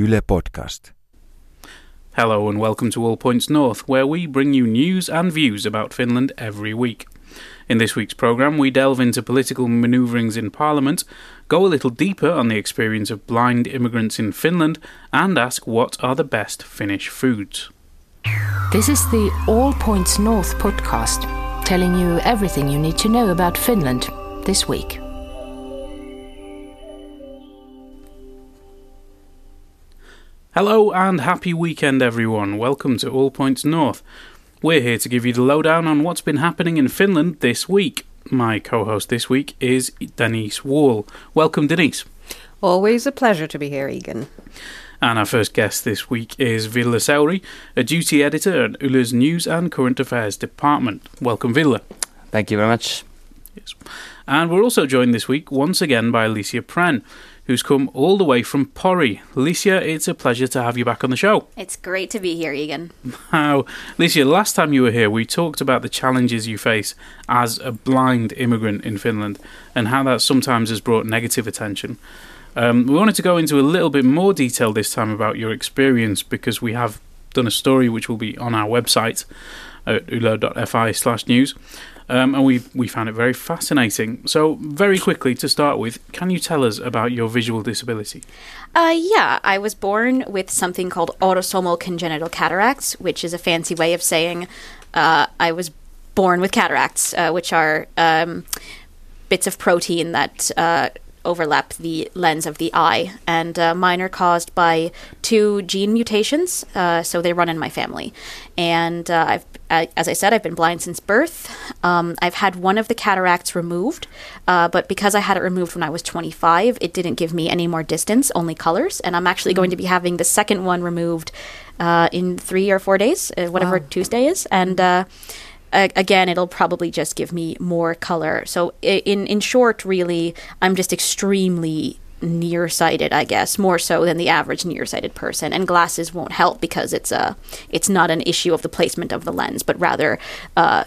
Yle Podcast. Hello and welcome to All Points North, where we bring you news and views about Finland every week. In this week's programme, we delve into political manoeuvrings in Parliament, go a little deeper on the experience of blind immigrants in Finland, and ask what are the best Finnish foods. This is the All Points North podcast, telling you everything you need to know about Finland this week. Hello and happy weekend, everyone. Welcome to All Points North. We're here to give you the lowdown on what's been happening in Finland this week. My co host this week is Denise Wall. Welcome, Denise. Always a pleasure to be here, Egan. And our first guest this week is Ville Seuri, a duty editor at Yle's News and Current Affairs Department. Welcome, Ville. Thank you very much. Yes. And we're also joined this week once again by Licia Prehn, who's come all the way from Pori. Licia, it's a pleasure to have you back on the show. It's great to be here, Egan. How, Licia, last time you were here, we talked about the challenges you face as a blind immigrant in Finland and how that sometimes has brought negative attention. Um, we wanted to go into a little bit more detail this time about your experience because we have done a story which will be on our website at yle.fi slash news. Um, and we we found it very fascinating. So, very quickly to start with, can you tell us about your visual disability? Uh, yeah, I was born with something called autosomal congenital cataracts, which is a fancy way of saying uh, I was born with cataracts, uh, which are um, bits of protein that uh, overlap the lens of the eye, and uh, mine are caused by two gene mutations. Uh, so they run in my family, and uh, I've, I, as I said, I've been blind since birth. Um, I've had one of the cataracts removed, uh, but because I had it removed when I was 25, it didn't give me any more distance, only colors. And I'm actually going to be having the second one removed uh, in three or four days, uh, whatever Wow. Tuesday is, and again it'll probably just give me more color. So in in short really i'm just extremely nearsighted i guess more so than the average nearsighted person. And glasses won't help because it's a it's not an issue of the placement of the lens but rather uh,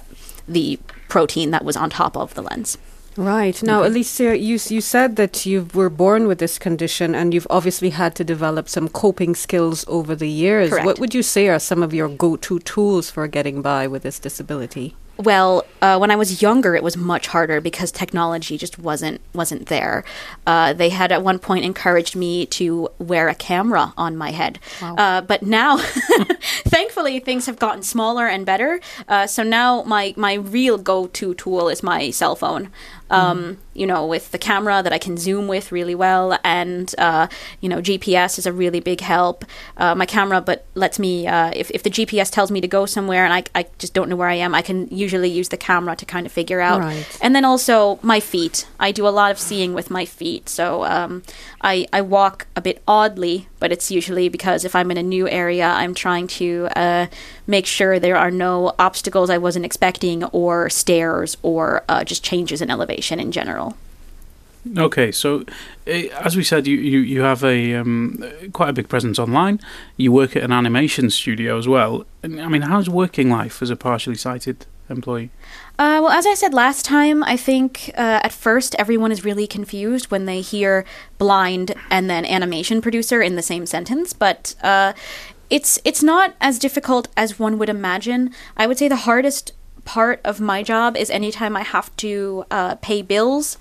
the protein that was on top of the lens Right. Now, Licia, you, you said that you were born with this condition and you've obviously had to develop some coping skills over the years. Correct. What would you say are some of your go to tools for getting by with this disability? Well, uh, when I was younger, it was much harder because technology just wasn't wasn't there. Uh, they had at one point encouraged me to wear a camera on my head, uh, but now, thankfully, things have gotten smaller and better. Uh, so now my my real go to tool is my cell phone. Um, You know, with the camera that I can zoom with really well, and uh, you know, GPS is a really big help. Uh, my camera, but lets me uh, if if the GPS tells me to go somewhere and I I just don't know where I am, I can usually use the camera to kind of figure out. Right. And then also my feet. I do a lot of seeing with my feet, so um, I I walk a bit oddly, but it's usually because if I'm in a new area, I'm trying to uh, make sure there are no obstacles I wasn't expecting, or stairs, or uh, just changes in elevation in general. Okay, so eh, as we said, you, you, you have a um, quite a big presence online. You work at an animation studio as well. I mean, how's working life as a partially sighted employee? Uh, well, as I said last time, I think uh, at first everyone is really confused when they hear blind and then animation producer in the same sentence, but uh, it's it's not as difficult as one would imagine. I would say the hardest part of my job is anytime I have to uh, pay bills.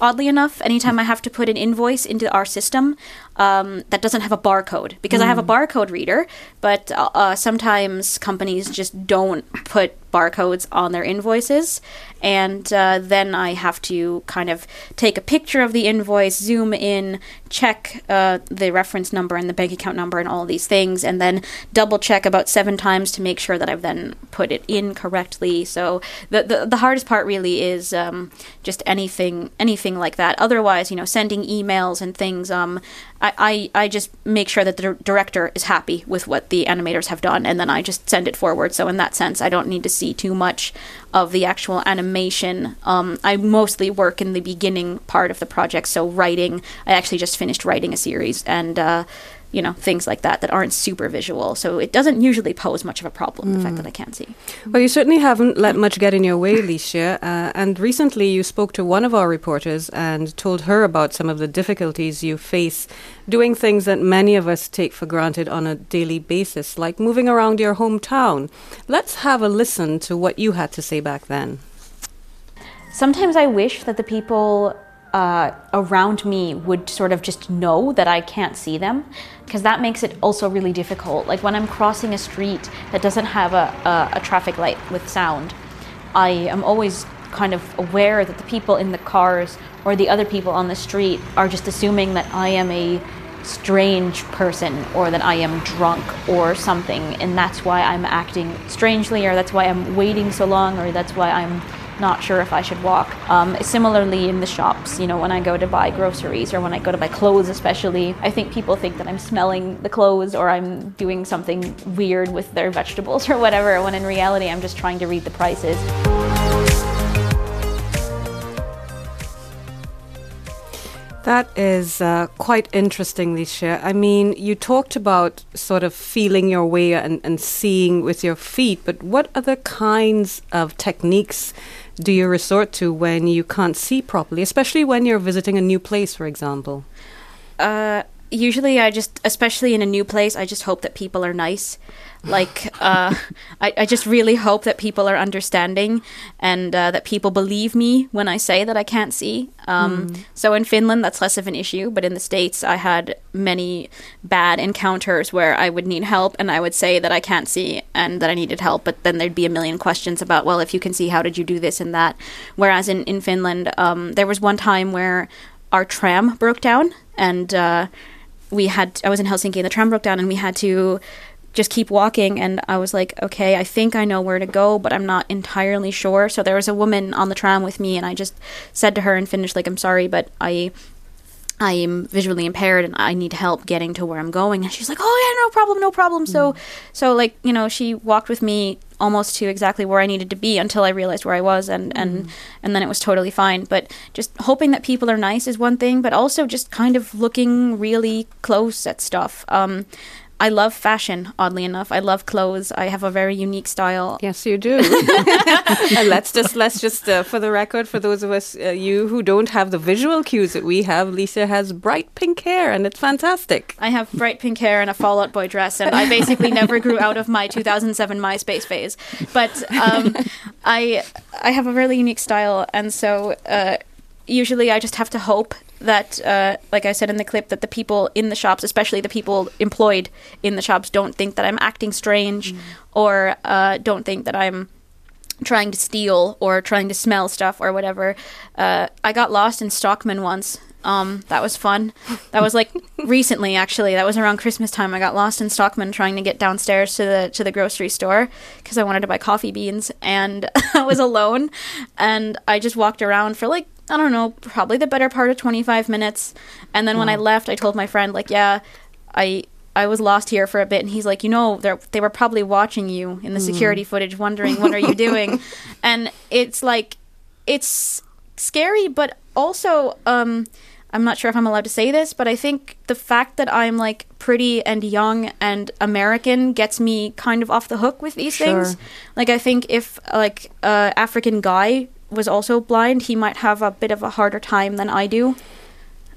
Oddly enough, anytime I have to put an invoice into our system um, that doesn't have a barcode, because I have a barcode reader, but uh, uh, sometimes companies just don't put barcodes on their invoices, and uh, then I have to kind of take a picture of the invoice, zoom in, check uh, the reference number and the bank account number and all these things, and then double check about seven times to make sure that I've then put it in correctly. So the the, the hardest part really is um, just anything anything like that. Otherwise, you know, sending emails and things. Um, I, I, I just make sure that the director is happy with what the animators have done, and then I just send it forward. So in that sense, I don't need to see too much of the actual animation. Um, I mostly work in the beginning part of the project, so writing. I actually just finished writing a series, and uh, you know, things like that that aren't super visual. So it doesn't usually pose much of a problem, the fact that I can't see. Well, you certainly haven't let much get in your way, Licia. Uh, and recently you spoke to one of our reporters and told her about some of the difficulties you face doing things that many of us take for granted on a daily basis, like moving around your hometown. Let's have a listen to what you had to say back then. Sometimes I wish that the people uh, around me would sort of just know that I can't see them because that makes it also really difficult. Like when I'm crossing a street that doesn't have a, a, a traffic light with sound, I am always kind of aware that the people in the cars or the other people on the street are just assuming that I am a strange person or that I am drunk or something, and that's why I'm acting strangely, or that's why I'm waiting so long, or that's why I'm not sure if I should walk. Um, similarly, in the shops, you know, when I go to buy groceries or when I go to buy clothes, especially, I think people think that I'm smelling the clothes or I'm doing something weird with their vegetables or whatever, when in reality, I'm just trying to read the prices. That is uh, quite interesting, Licia. I mean, you talked about sort of feeling your way and, and seeing with your feet, but what other kinds of techniques do you resort to when you can't see properly, especially when you're visiting a new place, for example? Uh, usually, I just, especially in a new place, I just hope that people are nice. Like, uh, I, I just really hope that people are understanding and uh, that people believe me when I say that I can't see. Um, So in Finland, that's less of an issue, but in the States, I had many bad encounters where I would need help and I would say that I can't see and that I needed help, but then there'd be a million questions about, well, if you can see, how did you do this and that? Whereas in, in Finland, um, there was one time where our tram broke down and uh, we had, I was in Helsinki and the tram broke down and we had to just keep walking and I was like, okay, I think I know where to go, but I'm not entirely sure. So there was a woman on the tram with me and I just said to her in Finnish like I'm sorry, but I I am visually impaired and I need help getting to where I'm going. And she's like, "Oh yeah, no problem, no problem." So so like, you know, she walked with me almost to exactly where I needed to be until I realized where I was and and and then it was totally fine. But just hoping that people are nice is one thing, but also just kind of looking really close at stuff. Um I love fashion, oddly enough. I love clothes. I have a very unique style. Yes, you do. and let's just let's just uh, for the record, for those of us uh, you who don't have the visual cues that we have, Licia has bright pink hair, and it's fantastic. I have bright pink hair and a Fall Out Boy dress, and I basically never grew out of my 2007 MySpace phase. But um, I I have a really unique style, and so uh, usually I just have to hope that, uh, like I said in the clip, that the people in the shops, especially the people employed in the shops, don't think that I'm acting strange or uh, don't think that I'm trying to steal or trying to smell stuff or whatever. Uh, I got lost in Stockman once. Um, that was fun. That was like recently, actually. That was around Christmas time. I got lost in Stockman trying to get downstairs to the to the grocery store because I wanted to buy coffee beans, and I was alone. And I just walked around for like I don't know, probably the better part of twenty five minutes. And then when I left, I told my friend like, yeah, I I was lost here for a bit, and he's like, you know, they they were probably watching you in the security footage, wondering what are you doing, and it's like, it's scary, but also, um, I'm not sure if I'm allowed to say this, but I think the fact that I'm like pretty and young and American gets me kind of off the hook with these things. Like, I think if like a African guy was also blind, he might have a bit of a harder time than I do.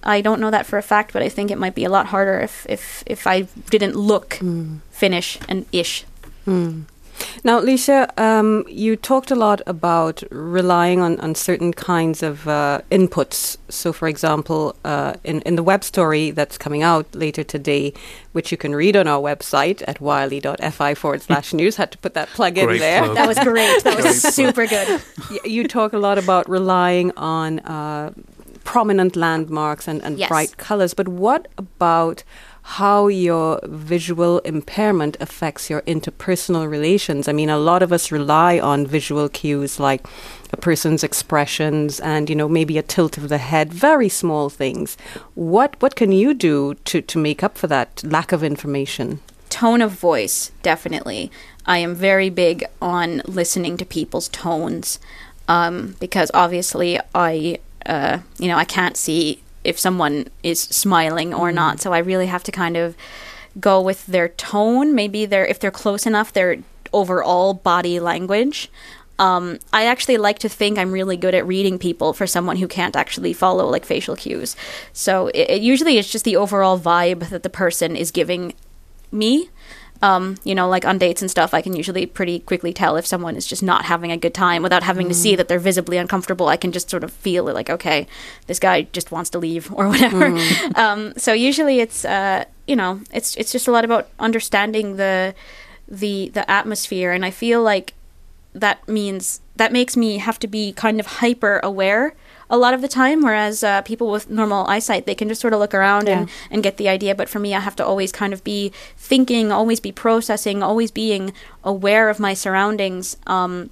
I don't know that for a fact, but I think it might be a lot harder if if if I didn't look hmm. Finnish and ish. Hmm. Now, Licia, um, you talked a lot about relying on, on certain kinds of uh, inputs. So, for example, uh, in, in the web story that's coming out later today, which you can read on our website at yle.fi forward slash news, had to put that plug in Great there. plug. That was great. That Great was plug. super good. You talk a lot about relying on uh, prominent landmarks and, and Yes. bright colors, but what about how your visual impairment affects your interpersonal relations? I mean, a lot of us rely on visual cues like a person's expressions and, you know, maybe a tilt of the head, very small things. What what can you do to, to make up for that lack of information? tone of voice definitely i am very big on listening to people's tones um, because obviously i uh, you know i can't see if someone is smiling or not. So I really have to kind of go with their tone, maybe their if they're close enough, their overall body language. Um, I actually like to think I'm really good at reading people for someone who can't actually follow like facial cues. So it, it usually it's just the overall vibe that the person is giving me. Um, you know, like on dates and stuff, I can usually pretty quickly tell if someone is just not having a good time without having to see that they're visibly uncomfortable. I can just sort of feel it, like, okay, this guy just wants to leave or whatever. um, so usually it's, uh, you know, it's it's just a lot about understanding the the the atmosphere, and I feel like that means that makes me have to be kind of hyper aware a lot of the time whereas uh, people with normal eyesight they can just sort of look around and, and get the idea but for me i have to always kind of be thinking always be processing always being aware of my surroundings um,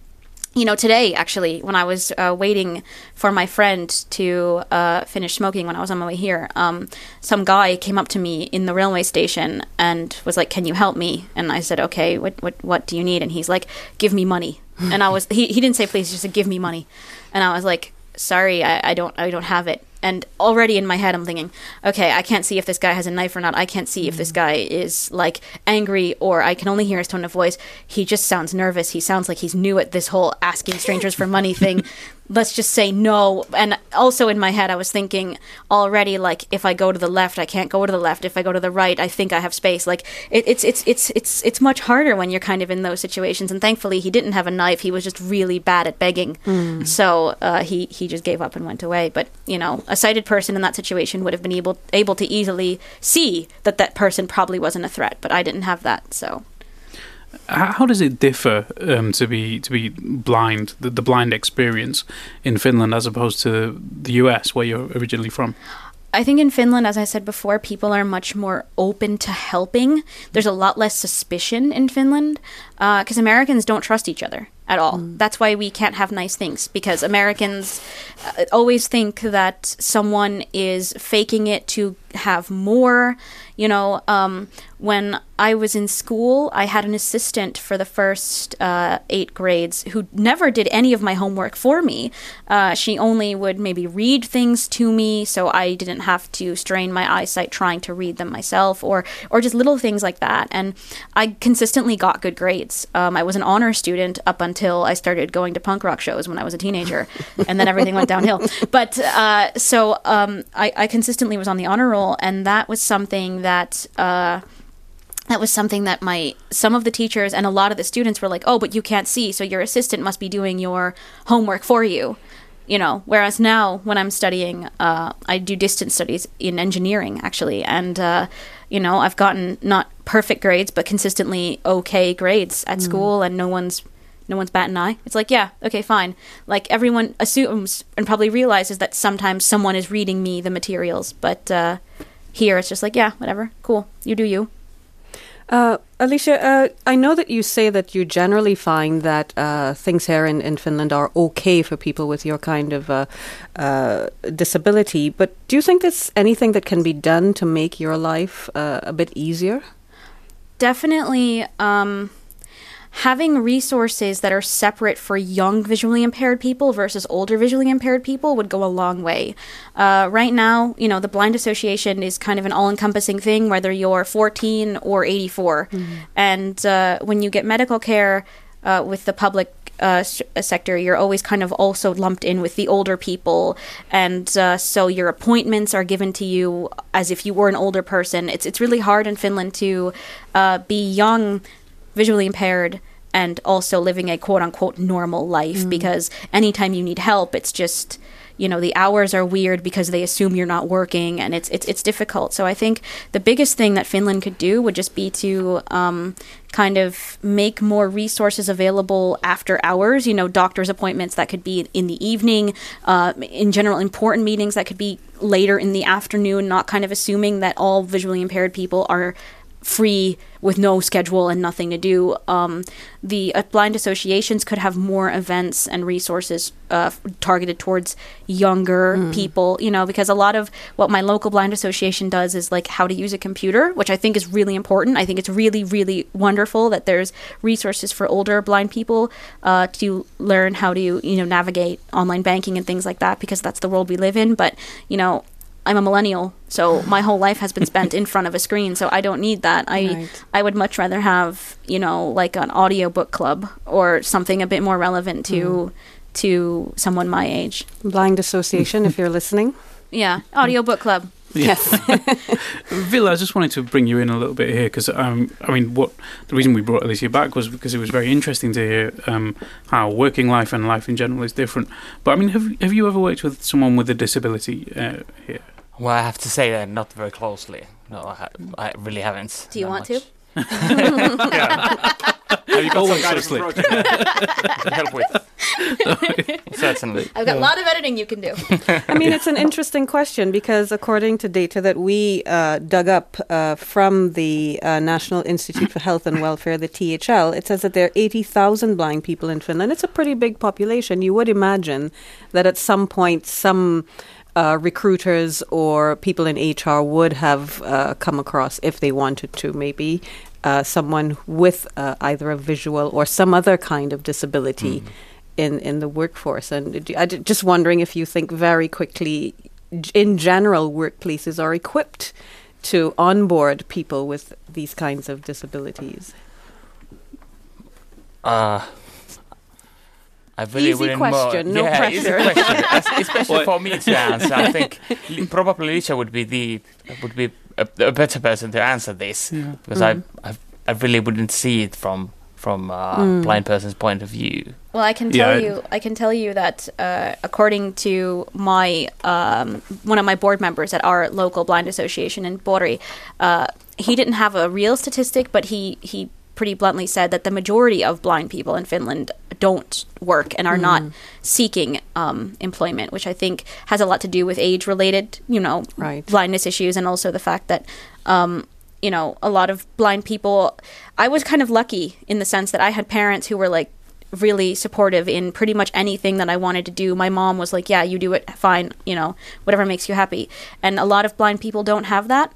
you know, today actually, when I was uh, waiting for my friend to uh, finish smoking when I was on my way here, um, some guy came up to me in the railway station and was like, "Can you help me?" And I said, "Okay, what what what do you need?" And he's like, "Give me money." and I was he, he didn't say please, he just said, "Give me money," and I was like, "Sorry, I, I don't I don't have it." And already in my head, I'm thinking, okay, I can't see if this guy has a knife or not. I can't see if this mm. guy is like angry or I can only hear his tone of voice. He just sounds nervous. He sounds like he's new at this whole asking strangers for money thing. Let's just say no. And also in my head, I was thinking already, like, if I go to the left, I can't go to the left. If I go to the right, I think I have space. Like, it, it's it's it's it's it's much harder when you're kind of in those situations. And thankfully, he didn't have a knife. He was just really bad at begging. So uh, he he just gave up and went away. But you know, a sighted person in that situation would have been able able to easily see that that person probably wasn't a threat. But I didn't have that, so. How, how does it differ um, to be to be blind, the, the blind experience in Finland as opposed to the US, where you're originally from? I think in Finland, as I said before, people are much more open to helping. There's a lot less suspicion in Finland because Americans don't trust each other at all. That's why we can't have nice things because Americans uh, always think that someone is faking it to have more. You know, um, when I was in school, I had an assistant for the first uh, eight grades who never did any of my homework for me. Uh, she only would maybe read things to me, so I didn't have to strain my eyesight trying to read them myself, or or just little things like that. And I consistently got good grades. Um, I was an honor student up until I started going to punk rock shows when I was a teenager, and then everything went downhill. But uh, so um, I, I consistently was on the honor roll, and that was something that. Uh, that was something that my some of the teachers and a lot of the students were like, "Oh, but you can't see, so your assistant must be doing your homework for you." You know, whereas now when I'm studying, uh, I do distance studies in engineering actually, and uh, you know I've gotten not perfect grades, but consistently okay grades at school, and no one's no one's bat an eye. It's like, yeah, okay, fine. Like everyone assumes and probably realizes that sometimes someone is reading me the materials, but uh, here it's just like, yeah, whatever, cool, you do you. Uh, Licia, uh, I know that you say that you generally find that uh, things here in, in Finland are okay for people with your kind of uh, uh, disability, but do you think there's anything that can be done to make your life uh, a bit easier? definitely um, having resources that are separate for young visually impaired people versus older visually impaired people would go a long way. Uh, right now, you know, the Blind Association is kind of an all encompassing thing, whether you're 14 or 84. And uh, when you get medical care uh, with the public uh, s- uh, sector, you're always kind of also lumped in with the older people, and uh, so your appointments are given to you as if you were an older person. It's it's really hard in Finland to uh, be young, visually impaired, and also living a quote unquote normal life because anytime you need help, it's just you know the hours are weird because they assume you're not working and it's it's it's difficult. So i think the biggest thing that finland could do would just be to um, kind of make more resources available after hours you know doctor's appointments that could be in the evening uh, in general important meetings that could be later in the afternoon not kind of assuming that all visually impaired people are free with no schedule and nothing to do. Um, the uh, blind associations could have more events and resources uh, targeted towards younger people, you know, because a lot of what my local blind association does is like how to use a computer, which I think is really important. I think it's really, really wonderful that there's resources for older blind people uh, to learn how to, you know, navigate online banking and things like that because that's the world we live in. But, you know, I'm a millennial, so my whole life has been spent in front of a screen, so I don't need that. I Right. I would much rather have, you know, like an audiobook club or something a bit more relevant to to someone my age. Blind Association, if you're listening. Yeah, audiobook club. Yes. Ville, I just wanted to bring you in a little bit here because um, I mean, what the reason we brought Licia back was because it was very interesting to hear um, how working life and life in general is different. But I mean, have have you ever worked with someone with a disability uh, here? Well, I have to say that not very closely. No, I, ha- I really haven't. Do you want much. to? Have you got Always some kind so of slick. project to help with? Certainly. I've got a lot of editing you can do. I mean, it's an interesting question because according to data that we uh, dug up uh, from the uh, National Institute for Health and Welfare, the THL, it says that there are 80,000 blind people in Finland. It's a pretty big population. You would imagine that at some point, some uh, recruiters or people in HR would have uh, come across, if they wanted to, maybe. Uh, someone with uh, either a visual or some other kind of disability in in the workforce. And I d- just wondering if you think very quickly, in general, workplaces are equipped to onboard people with these kinds of disabilities. Uh, I really Easy wouldn't question, no yeah, pressure. Easy question, especially Well- for me to answer. I think probably Licia would be the would be a, a better person to answer this Yeah. because I, I I really wouldn't see it from from a Mm. blind person's point of view. Well, I can tell I- you, I can tell you that uh, according to my um, one of my board members at our local blind association in Pori, uh, he didn't have a real statistic, but he he pretty bluntly said that the majority of blind people in Finland don't work and are not seeking um, employment, which I think has a lot to do with age-related, you know, Right. blindness issues, and also the fact that. Um, you know, a lot of blind people. I was kind of lucky in the sense that I had parents who were like really supportive in pretty much anything that I wanted to do. My mom was like, "Yeah, you do it, fine, you know, whatever makes you happy." And a lot of blind people don't have that.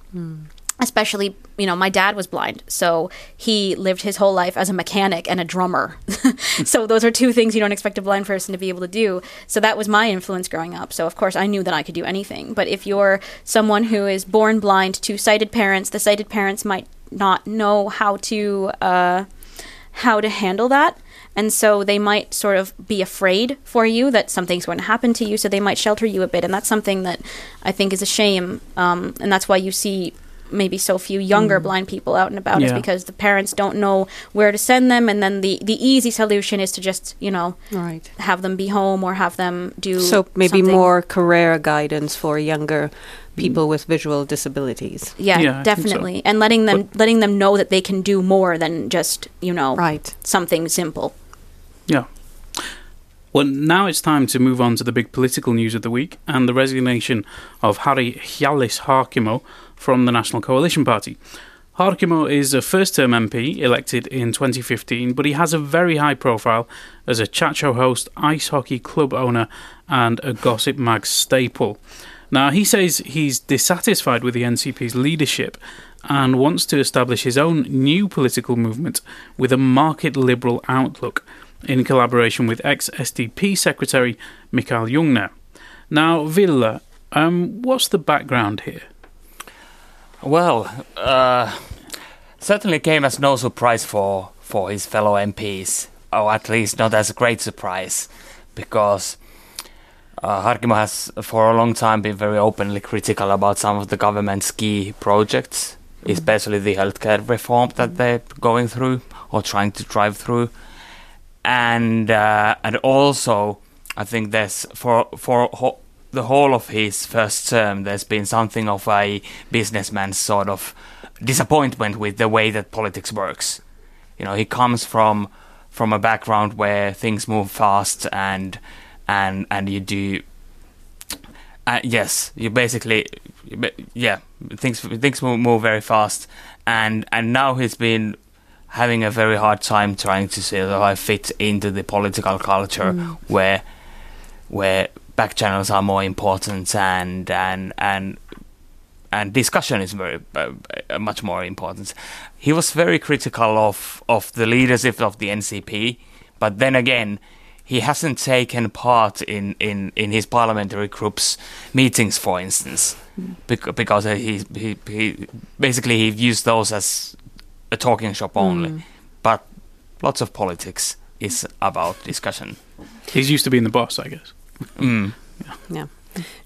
Especially, you know, my dad was blind, so he lived his whole life as a mechanic and a drummer. so those are two things you don't expect a blind person to be able to do. So that was my influence growing up. So of course I knew that I could do anything. But if you're someone who is born blind to sighted parents, the sighted parents might not know how to uh, how to handle that. And so they might sort of be afraid for you that something's going to happen to you. So they might shelter you a bit. And that's something that I think is a shame. Um, and that's why you see maybe so few younger mm. blind people out and about is because the parents don't know where to send them. And then the, the easy solution is to just, you know, Right. have them be home or have them do So maybe something. more career guidance for younger people mm. with visual disabilities. Yeah, Yeah, I think so. definitely. And letting them letting them know that they can do more than just, you know, Right. something simple. Yeah. Well, now it's time to move on to the big political news of the week and the resignation of Harry Hjallis Harkimo from the National Coalition Party. Harkimo is a first term MP elected in 2015, but he has a very high profile as a chat show host, ice hockey club owner, and a Gossip Mag staple. Now, he says he's dissatisfied with the NCP's leadership and wants to establish his own new political movement with a market liberal outlook in collaboration with ex SDP Secretary Mikael Jungner. Now, Ville, um, what's the background here? Well, uh, certainly came as no surprise for, for his fellow MPs, or at least not as a great surprise, because uh, Harkimo has for a long time been very openly critical about some of the government's key projects, especially the healthcare reform that they're going through or trying to drive through, and uh, and also I think there's for for the whole of his first term, there's been something of a businessman's sort of disappointment with the way that politics works. You know, he comes from from a background where things move fast and and and you do. Uh, yes, you basically, yeah, things things move, move very fast, and and now he's been having a very hard time trying to sort of fit into the political culture where where back channels are more important and and and and discussion is very uh, uh, much more important. He was very critical of of the leadership of the NCP, but then again, he hasn't taken part in, in, in his parliamentary group's meetings, for instance, bec- because he, he, he basically he used those as a talking shop only. But lots of politics is about discussion. He's used to being the boss, I guess. Mm. Yeah.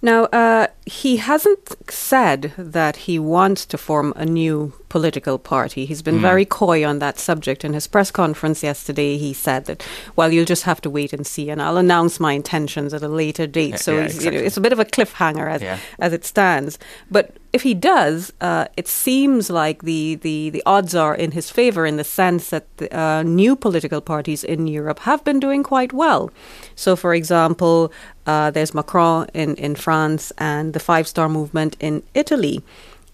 Now, uh, he hasn't said that he wants to form a new political party. He's been very coy on that subject. In his press conference yesterday, he said that, well, you'll just have to wait and see, and I'll announce my intentions at a later date. Yeah, so yeah, it's, you know, it's a bit of a cliffhanger as, Yeah. as it stands. But if he does, uh, it seems like the, the, the odds are in his favor in the sense that the, uh, new political parties in Europe have been doing quite well. So, for example, uh, there's Macron in, in France and the Five Star Movement in Italy.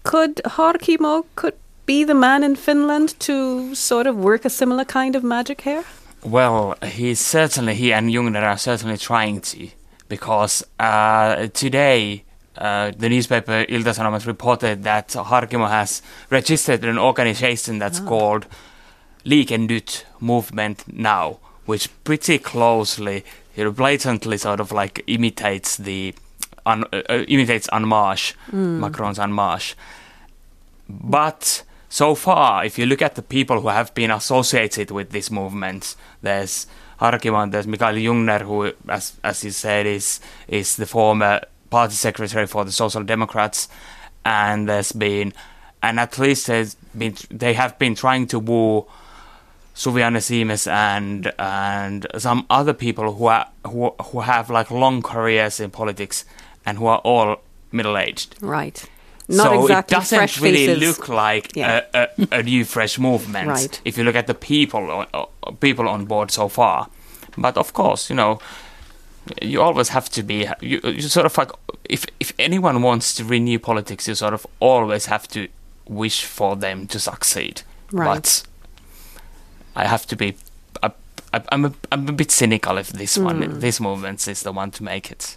Could Harkimo could be the man in Finland to sort of work a similar kind of magic here? Well, he's certainly he and Jungner are certainly trying to, because uh, today uh, the newspaper Ilta Sanomat reported that Harkimo has registered an organization that's called Liike Nyt Movement Now, which pretty closely, you know, blatantly sort of like imitates the un, uh, uh, imitates En Marche, Macron's En Marche. But so far, if you look at the people who have been associated with this movement, there's Harkimo, there's Mikael Jungner, who, as as you said, is is the former party secretary for the Social Democrats, and there's been, and at least there's been, they have been trying to woo Suvi-Anne Siimes and and some other people who are who who have like long careers in politics and who are all middle aged Right. Not so exactly it doesn't really faces. look like Yeah. a, a, a new fresh movement Right. if you look at the people on, people on board so far. But of course, you know, you always have to be you, you sort of like if if anyone wants to renew politics, you sort of always have to wish for them to succeed. Right. But I have to be. I, I'm a, I'm a bit cynical if this Hmm. one, this movement is the one to make it.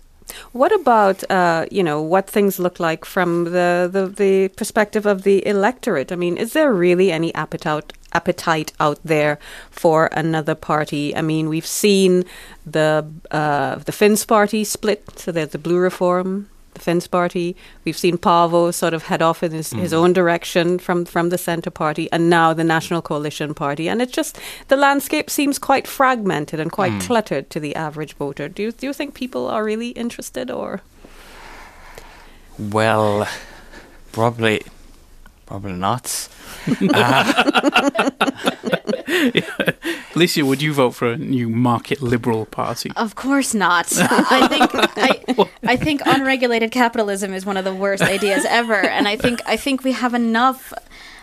What about uh, you know what things look like from the, the the perspective of the electorate? I mean, is there really any appetite appetite out there for another party? I mean, we've seen the uh, the Finns party split, so there's the Blue Reform, the Finns party. We've seen Paavo sort of head off in his, his own direction from from the Centre Party, and now the National Coalition Party. And it's just the landscape seems quite fragmented and quite cluttered to the average voter. Do you do you think people are really interested, or Well, probably, probably not. Uh, Licia, would you vote for a new market liberal party? Of course not. I think I, I think unregulated capitalism is one of the worst ideas ever, and I think I think we have enough.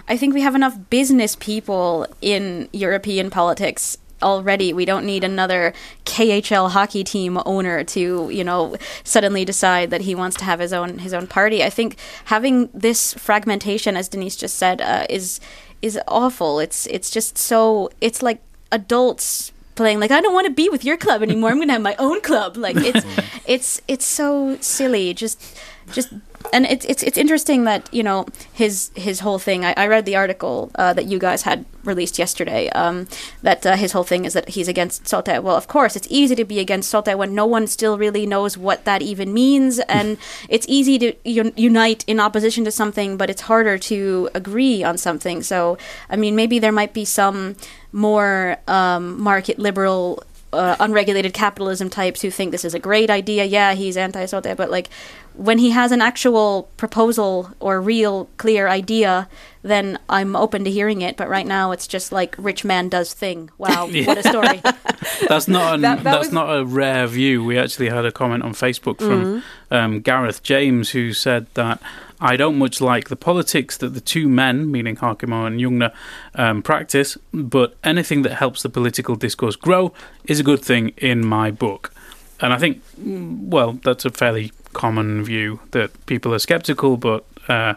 I think we have enough business people in European politics already. We don't need another KHL hockey team owner to, you know, suddenly decide that he wants to have his own his own party. I think having this fragmentation, as Denise just said, uh, is is awful. It's it's just so it's like adults playing like I don't want to be with your club anymore. I'm going to have my own club. Like it's it's it's so silly. Just just and it's it's it's interesting that you know his his whole thing. I, I read the article uh, that you guys had released yesterday. Um, that uh, his whole thing is that he's against Sote. Well, of course, it's easy to be against Sote when no one still really knows what that even means, and it's easy to un- unite in opposition to something, but it's harder to agree on something. So, I mean, maybe there might be some more um, market liberal uh, unregulated capitalism types who think this is a great idea. Yeah, he's anti-Sote, but like when he has an actual proposal or real clear idea, then I'm open to hearing it. But right now, it's just like rich man does thing. Wow, what a story! That's not an, That- that that's was- not a rare view. We actually had a comment on Facebook from um, Gareth James who said that I don't much like the politics that the two men, meaning Harkimo and Jungner, um, practice, but anything that helps the political discourse grow is a good thing in my book. And I think, mm, well, that's a fairly common view that people are skeptical, but uh,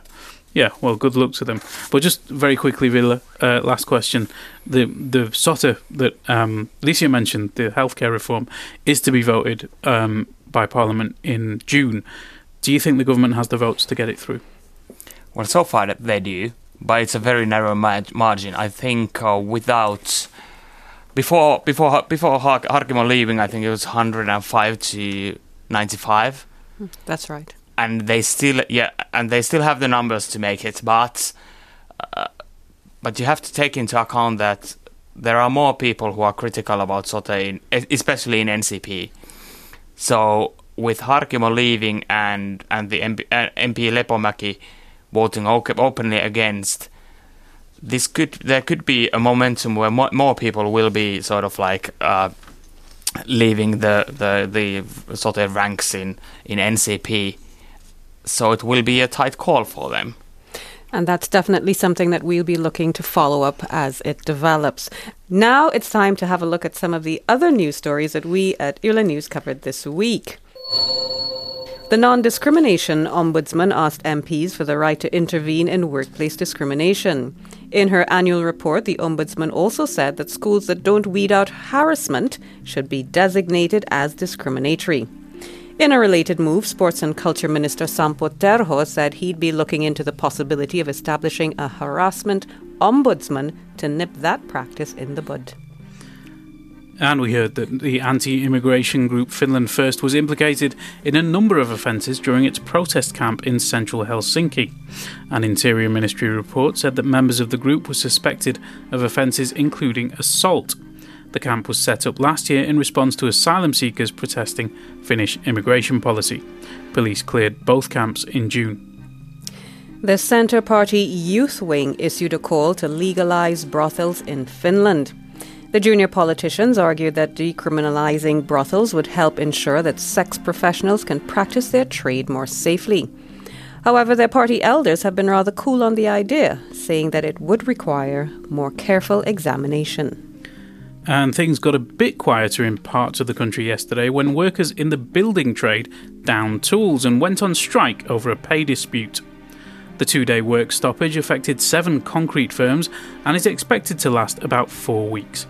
yeah, well, good luck to them. But just very quickly, Ville, uh, last question. The the Sote that um, Licia mentioned, the healthcare reform, is to be voted um, by Parliament in June. Do you think the government has the votes to get it through? Well, so far they do, but it's a very narrow mar- margin. I think uh, without before before before Har- Harkimo leaving, I think it was 105 to 95, That's right. and they still yeah, and they still have the numbers to make it, but uh, but you have to take into account that there are more people who are critical about Sote, in, especially in NCP. So with Harkimo leaving and and the MP, uh, MP Lepomäki voting openly against, this could there could be a momentum where more, more people will be sort of like uh, leaving the the the sort of ranks in in NCP. So it will be a tight call for them. And that's definitely something that we'll be looking to follow up as it develops. Now it's time to have a look at some of the other news stories that we at Yle News covered this week. The non discrimination ombudsman asked MPs for the right to intervene in workplace discrimination. In her annual report, the ombudsman also said that schools that don't weed out harassment should be designated as discriminatory. In a related move, Sports and Culture Minister Sampo Terho said he'd be looking into the possibility of establishing a harassment ombudsman to nip that practice in the bud. And we heard that the anti immigration group Finland First was implicated in a number of offences during its protest camp in central Helsinki. An Interior Ministry report said that members of the group were suspected of offences including assault. The camp was set up last year in response to asylum seekers protesting Finnish immigration policy. Police cleared both camps in June. The Centre Party Youth Wing issued a call to legalise brothels in Finland. The junior politicians argued that decriminalising brothels would help ensure that sex professionals can practice their trade more safely. However, their party elders have been rather cool on the idea, saying that it would require more careful examination. And things got a bit quieter in parts of the country yesterday when workers in the building trade downed tools and went on strike over a pay dispute. The two day work stoppage affected seven concrete firms and is expected to last about four weeks.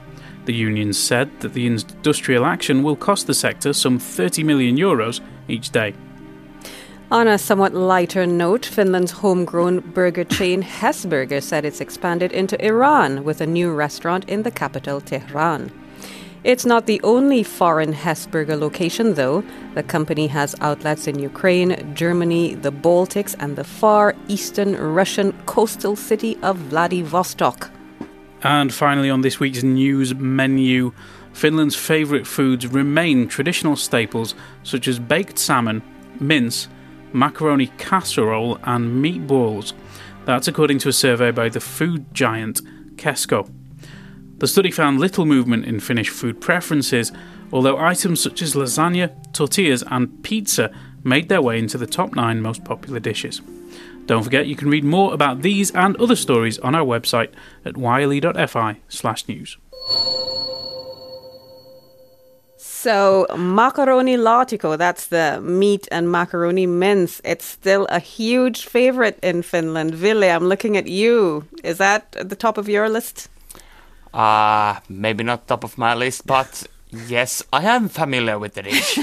The unions said that the industrial action will cost the sector some 30 million euros each day. On a somewhat lighter note, Finland's homegrown burger chain Hesburger said it's expanded into Iran with a new restaurant in the capital, Tehran. It's not the only foreign Hesburger location, though. The company has outlets in Ukraine, Germany, the Baltics, and the far eastern Russian coastal city of Vladivostok. And finally, on this week's news menu, Finland's favourite foods remain traditional staples such as baked salmon, mince, macaroni casserole, and meatballs. That's according to a survey by the food giant Kesko. The study found little movement in Finnish food preferences, although items such as lasagna, tortillas, and pizza made their way into the top nine most popular dishes. Don't forget you can read more about these and other stories on our website at yle.fi/news. So, makaronilaatikko, that's the meat and macaroni mince. It's still a huge favorite in Finland. Ville, I'm looking at you. Is that at the top of your list? Uh, maybe not top of my list, but yes, I am familiar with the dish.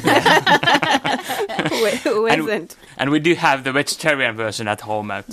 who, who And- isn't? and we do have the vegetarian version at home at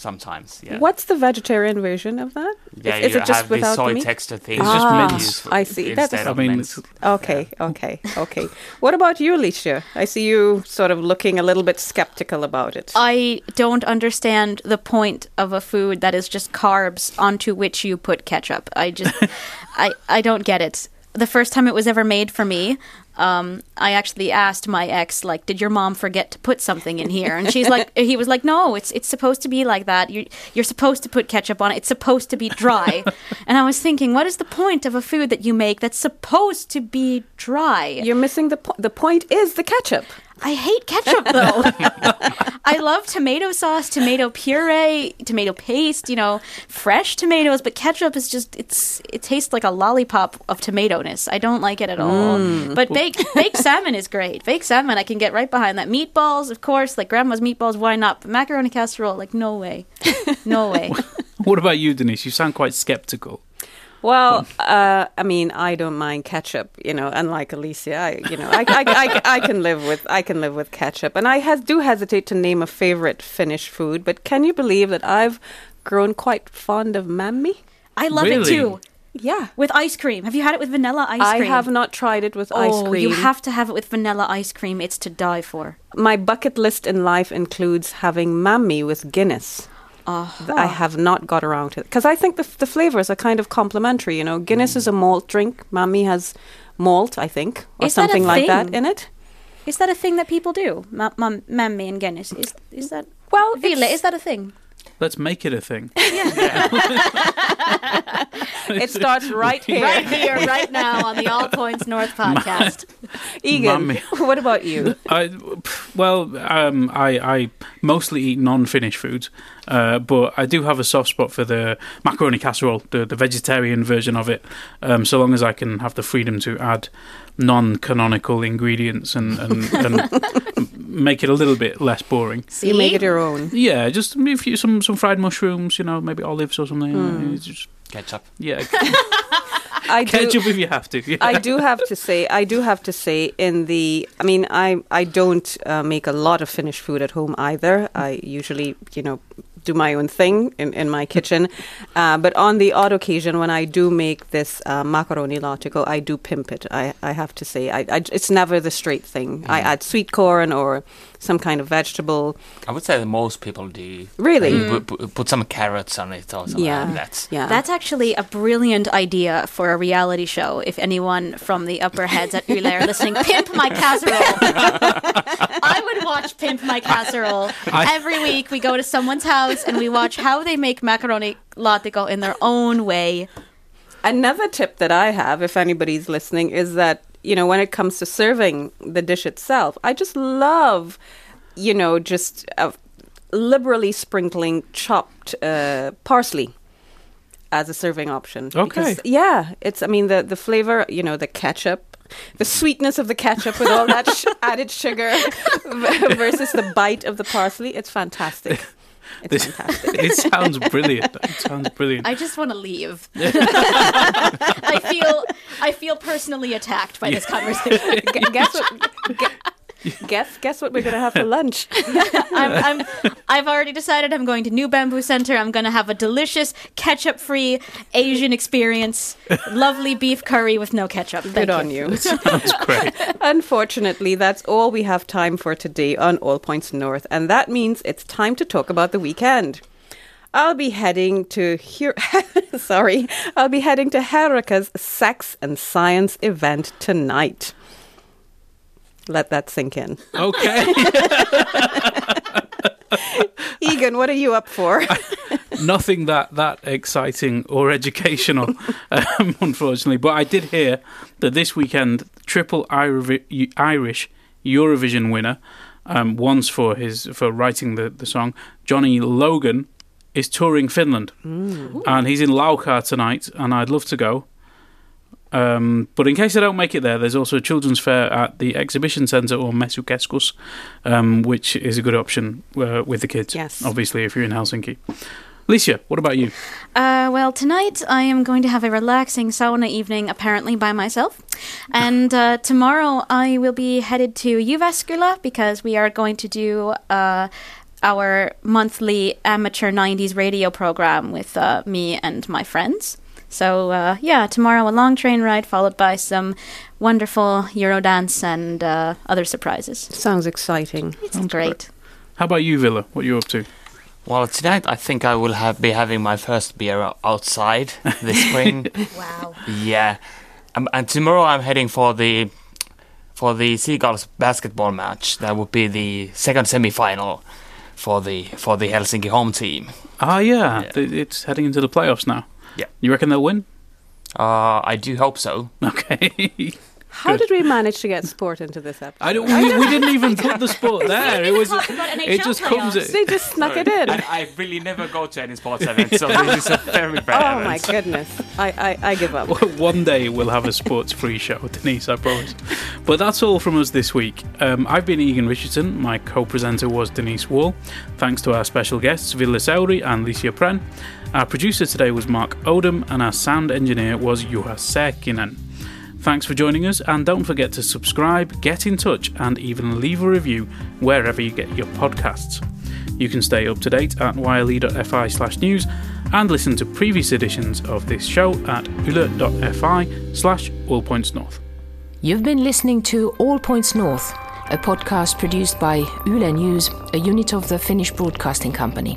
sometimes. Yeah. What's the vegetarian version of that? Yeah, is, is you it just have the without soy the meat? texture thing. It's just Ah, mince. I see. That's- Instead I of mean, mince. it's- Okay, okay, okay. What about you, Licia? I see you sort of looking a little bit skeptical about it. I don't understand the point of a food that is just carbs onto which you put ketchup. I just, I, I don't get it. The first time it was ever made for me, um, I actually asked my ex, like, "Did your mom forget to put something in here?" And she's like, "He was like, no, it's it's supposed to be like that. You you're supposed to put ketchup on it. It's supposed to be dry." and I was thinking, what is the point of a food that you make that's supposed to be dry? You're missing the point. The point is the ketchup. I hate ketchup though. I love tomato sauce, tomato puree, tomato paste, you know, fresh tomatoes, but ketchup is just it's it tastes like a lollipop of tomato-ness. I don't like it at all. Mm. But baked baked salmon is great. Baked salmon I can get right behind that. Meatballs, of course, like grandma's meatballs, why not? But macaroni casserole, like no way. No way. What about you, Denise? You sound quite skeptical. Well, uh, I mean, I don't mind ketchup, you know. Unlike Licia, I, you know, I, I, I, I can live with I can live with ketchup, and I has, do hesitate to name a favorite Finnish food. But can you believe that I've grown quite fond of mämmi? I love it Really? too. Yeah. with ice cream. Have you had it with vanilla ice cream? I cream? have not tried it with Oh, ice cream. you have to have it with vanilla ice cream. It's to die for. My bucket list in life includes having mämmi with Guinness. Uh-huh. I have not got around to it because I think the, the flavors are kind of complementary. You know, Guinness is a malt drink. Mämmi has malt, I think, or Is that something like that in it. Is that a thing that people do? Ma- ma- Mämmi and Guinness. Is is that Well, it's- Is that a thing? Let's make it a thing. It starts right here. Right here, right now on the All Points North podcast. Egan, what about you? I, well, um, I, I mostly eat non-Finnish foods, uh, but I do have a soft spot for the macaroni casserole, the, the vegetarian version of it. Um, so long as I can have the freedom to add non-canonical ingredients and, and, and make it a little bit less boring. So You make it your own. Yeah, just a few some some fried mushrooms, you know, maybe olives or something. It's Just, Ketchup. yeah, I do. ketchup if you have to. Yeah. I do have to say, I do have to say, in the, I mean, I I don't uh, make a lot of Finnish food at home either. I usually, you know, do my own thing in, in my kitchen. Uh, but on the odd occasion, when I do make this uh, makaronilaatikko, I do pimp it. I, I have to say, I, I, it's never the straight thing. I add sweet corn or some kind of vegetable. I would say that most people do. Really? Maybe pu- pu- put some carrots on it or something Yeah. like that. Yeah. That's actually a brilliant idea for a reality show. If anyone from the upper heads at Yle are listening, Pimp My Casserole. I would watch Pimp My Casserole. I- Every week we go to someone's house and we watch how they make macaroni latico in their own way. Another tip that I have, if anybody's listening, is that, you know, when it comes to serving the dish itself, I just love, you know, just uh, liberally sprinkling chopped uh, parsley as a serving option. Okay. Because, yeah, it's, I mean, the, the flavor, you know, the ketchup, the sweetness of the ketchup with all that sh- added sugar versus the bite of the parsley, it's fantastic. It's This- fantastic. it sounds brilliant. It sounds brilliant. I just want to leave. I feel I feel personally attacked by this conversation. Guess what? Gu- guess guess what we're gonna have for lunch. I'm, I'm I've already decided I'm going to New Bamboo Center. I'm going to have a delicious ketchup-free Asian experience. Lovely beef curry with no ketchup. Thank Good on you. sounds great. Unfortunately, that's all we have time for today on All Points North, and that means it's time to talk about the weekend. I'll be heading to here. sorry, I'll be heading to Heureka's Sex and Science event tonight. Let that sink in. Okay. Egan, what are you up for? Nothing that that exciting or educational, um, unfortunately. But I did hear that this weekend, triple Irish Irish Eurovision winner, um, once for his for writing the, the song, Johnny Logan, is touring Finland, and he's in Laukaa tonight, and I'd love to go. Um, but in case I don't make it there, there's also a children's fair at the exhibition centre or Messukeskus, um, which is a good option uh, with the kids. Yes. obviously, if you're in Helsinki. Alicia, what about you? Uh, well, tonight I am going to have a relaxing sauna evening, apparently by myself. And uh, tomorrow I will be headed to Jyväskylä because we are going to do uh, our monthly amateur 90s radio program with uh, me and my friends. So, uh, yeah, tomorrow a long train ride followed by some wonderful Eurodance and uh, other surprises. Sounds exciting. It's Sounds great. How about you, Ville? What are you up to? Well, tonight I think I will have be having my first beer outside this spring. Wow. yeah, um, and tomorrow I'm heading for the for the Seagulls basketball match. That would be the second semi-final for the for the Helsinki home team. Ah, yeah, Yeah. it's heading into the playoffs now. Yeah. You reckon they'll win? Uh, I do hope so. Okay. How Good. did we manage to get sport into this episode? I don't. We, we didn't even put the sport there. It was. talk about NHL It just comes. playoffs. They just snuck it in. I, I really never go to any sports events, so this is a very bad Oh my goodness. I, I, I give up. One day we'll have a sports-free show, Denise. I promise. But that's all from us this week. Um, I've been Egan Richardson. My co-presenter was Denise Wall. Thanks to our special guests Ville Seuri and Licia Prehn. Our producer today was Mark Odom, and our sound engineer was Juha Sekinen. Thanks for joining us, and don't forget to subscribe, get in touch, and even leave a review wherever you get your podcasts. You can stay up to date at yle.fi slash news and listen to previous editions of this show at yle.fi slash allpointsnorth. You've been listening to All Points North, a podcast produced by Yle News, a unit of the Finnish Broadcasting Company.